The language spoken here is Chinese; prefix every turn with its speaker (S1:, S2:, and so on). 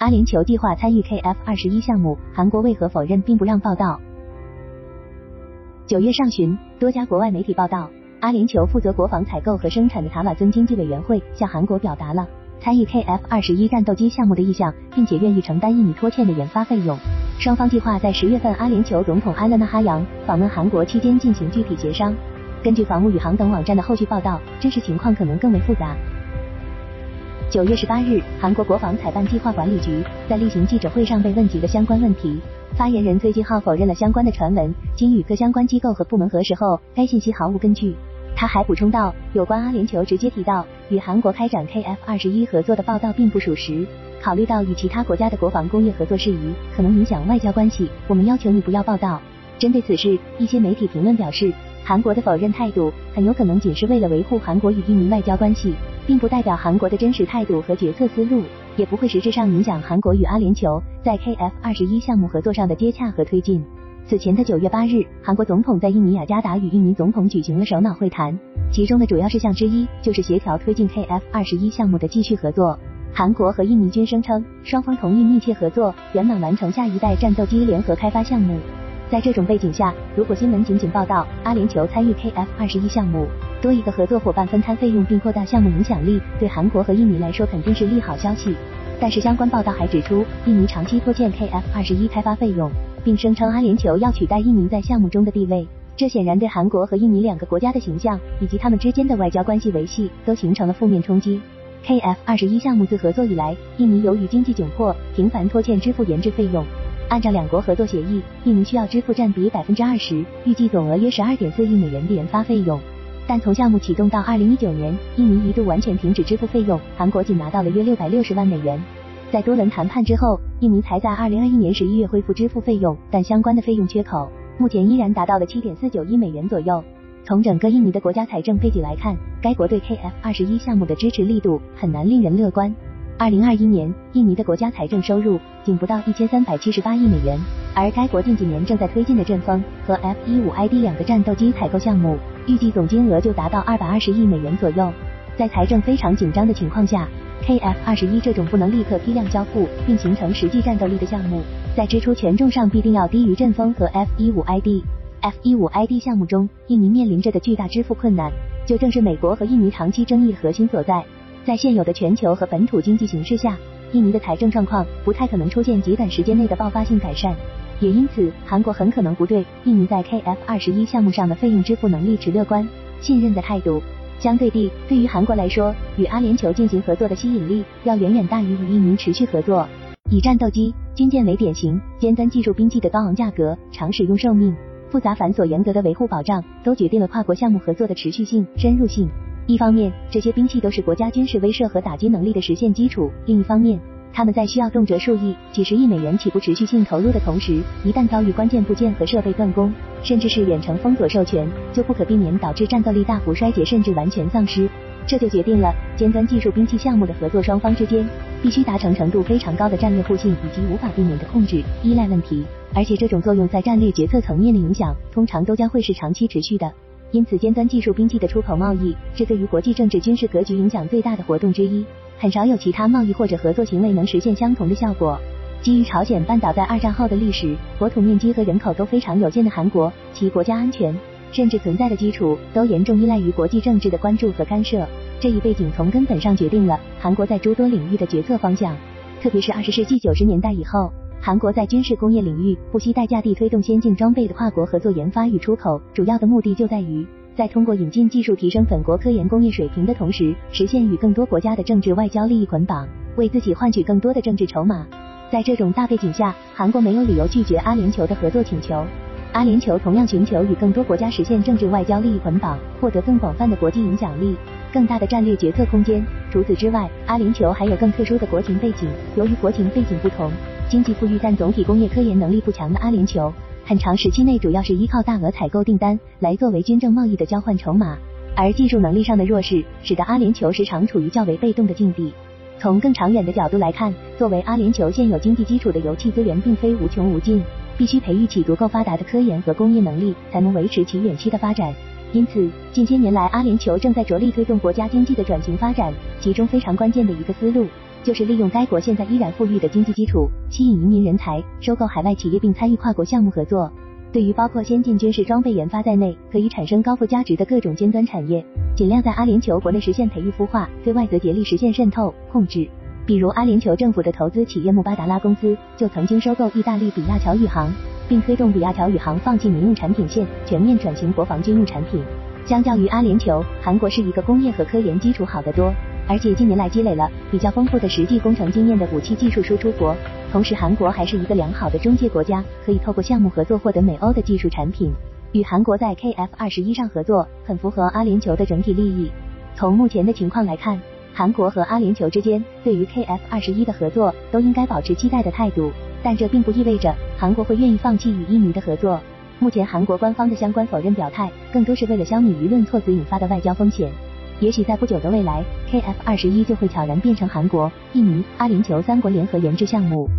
S1: 阿联酋计划参与 KF 二十一项目，韩国为何否认并不让报道？九月上旬，多家国外媒体报道，阿联酋负责国防采购和生产的塔瓦尊经济委员会向韩国表达了参与 KF 二十一战斗机项目的意向，并且愿意承担一米拖欠的研发费用。双方计划在十月份阿联酋总统埃勒纳哈扬访问韩国期间进行具体协商。根据防务宇航等网站的后续报道，真实情况可能更为复杂。九月十八日，韩国国防采办计划管理局在例行记者会上被问及了相关问题。发言人崔金浩否认了相关的传闻，经与各相关机构和部门核实后，该信息毫无根据。他还补充道，有关阿联酋直接提到与韩国开展 KF 二十一合作的报道并不属实。考虑到与其他国家的国防工业合作事宜可能影响外交关系，我们要求你不要报道。针对此事，一些媒体评论表示，韩国的否认态度很有可能仅是为了维护韩国与印尼外交关系。并不代表韩国的真实态度和决策思路，也不会实质上影响韩国与阿联酋在 KF 二十一项目合作上的接洽和推进。此前的九月八日，韩国总统在印尼雅加达与印尼总统举行了首脑会谈，其中的主要事项之一就是协调推进 KF 二十一项目的继续合作。韩国和印尼均声称，双方同意密切合作，圆满完成下一代战斗机联合开发项目。在这种背景下，如果新闻仅仅报道阿联酋参与 KF 二十一项目，多一个合作伙伴分摊费用并扩大项目影响力，对韩国和印尼来说肯定是利好消息。但是相关报道还指出，印尼长期拖欠 KF 二十一开发费用，并声称阿联酋要取代印尼在项目中的地位，这显然对韩国和印尼两个国家的形象以及他们之间的外交关系维系都形成了负面冲击。KF 二十一项目自合作以来，印尼由于经济窘迫，频繁拖欠支付研制费用。按照两国合作协议，印尼需要支付占比百分之二十，预计总额约十二点四亿美元的研发费用。但从项目启动到二零一九年，印尼一度完全停止支付费用，韩国仅拿到了约六百六十万美元。在多轮谈判之后，印尼才在二零二一年十一月恢复支付费用，但相关的费用缺口目前依然达到了七点四九亿美元左右。从整个印尼的国家财政背景来看，该国对 KF 二十一项目的支持力度很难令人乐观。二零二一年，印尼的国家财政收入仅不到一千三百七十八亿美元，而该国近几年正在推进的阵风和 F 一五 ID 两个战斗机采购项目，预计总金额就达到二百二十亿美元左右。在财政非常紧张的情况下，KF 二十一这种不能立刻批量交付并形成实际战斗力的项目，在支出权重上必定要低于阵风和 F 一五 ID。F 一五 ID 项目中，印尼面临着的巨大支付困难，就正是美国和印尼长期争议的核心所在。在现有的全球和本土经济形势下，印尼的财政状况不太可能出现极短时间内的爆发性改善，也因此，韩国很可能不对印尼在 KF 二十一项目上的费用支付能力持乐观、信任的态度。相对地，对于韩国来说，与阿联酋进行合作的吸引力要远远大于与印尼持续合作。以战斗机、军舰为典型，尖端技术兵器的高昂价格、长使用寿命、复杂繁琐严格的维护保障，都决定了跨国项目合作的持续性、深入性。一方面，这些兵器都是国家军事威慑和打击能力的实现基础；另一方面，他们在需要动辄数亿、几十亿美元起步持续性投入的同时，一旦遭遇关键部件和设备断供，甚至是远程封锁授权，就不可避免导致战斗力大幅衰竭，甚至完全丧失。这就决定了尖端技术兵器项目的合作双方之间必须达成程度非常高的战略互信，以及无法避免的控制依赖问题。而且，这种作用在战略决策层面的影响，通常都将会是长期持续的。因此，尖端技术兵器的出口贸易是对于国际政治军事格局影响最大的活动之一。很少有其他贸易或者合作行为能实现相同的效果。基于朝鲜半岛在二战后的历史、国土面积和人口都非常有限的韩国，其国家安全甚至存在的基础都严重依赖于国际政治的关注和干涉。这一背景从根本上决定了韩国在诸多领域的决策方向。特别是二十世纪九十年代以后，韩国在军事工业领域不惜代价地推动先进装备的跨国合作研发与出口，主要的目的就在于在通过引进技术提升本国科研工业水平的同时，实现与更多国家的政治外交利益捆绑，为自己换取更多的政治筹码。在这种大背景下，韩国没有理由拒绝阿联酋的合作请求。阿联酋同样寻求与更多国家实现政治外交利益捆绑，获得更广泛的国际影响力。更大的战略决策空间。除此之外，阿联酋还有更特殊的国情背景。由于国情背景不同，经济富裕但总体工业科研能力不强的阿联酋，很长时期内主要是依靠大额采购订单来作为军政贸易的交换筹码。而技术能力上的弱势，使得阿联酋时常处于较为被动的境地。从更长远的角度来看，作为阿联酋现有经济基础的油气资源并非无穷无尽，必须培育起足够发达的科研和工业能力，才能维持其远期的发展。因此，近些年来，阿联酋正在着力推动国家经济的转型发展，其中非常关键的一个思路，就是利用该国现在依然富裕的经济基础，吸引移民人才，收购海外企业并参与跨国项目合作。对于包括先进军事装备研发在内，可以产生高附加值的各种尖端产业，尽量在阿联酋国内实现培育孵化，对外则竭力实现渗透控制。比如阿联酋政府的投资企业穆巴达拉公司就曾经收购意大利比亚乔宇航，并推动比亚乔宇航放弃民用产品线，全面转型国防军用产品。相较于阿联酋，韩国是一个工业和科研基础好得多，而且近年来积累了比较丰富的实际工程经验的武器技术输出国。同时，韩国还是一个良好的中介国家，可以透过项目合作获得美欧的技术产品。与韩国在 KF 二十一上合作，很符合阿联酋的整体利益。从目前的情况来看，韩国和阿联酋之间对于 KF 二十一的合作都应该保持期待的态度，但这并不意味着韩国会愿意放弃与印尼的合作。目前韩国官方的相关否认表态，更多是为了消弭舆论措辞引发的外交风险。也许在不久的未来，KF 二十一就会悄然变成韩国、印尼、阿联酋三国联合研制项目。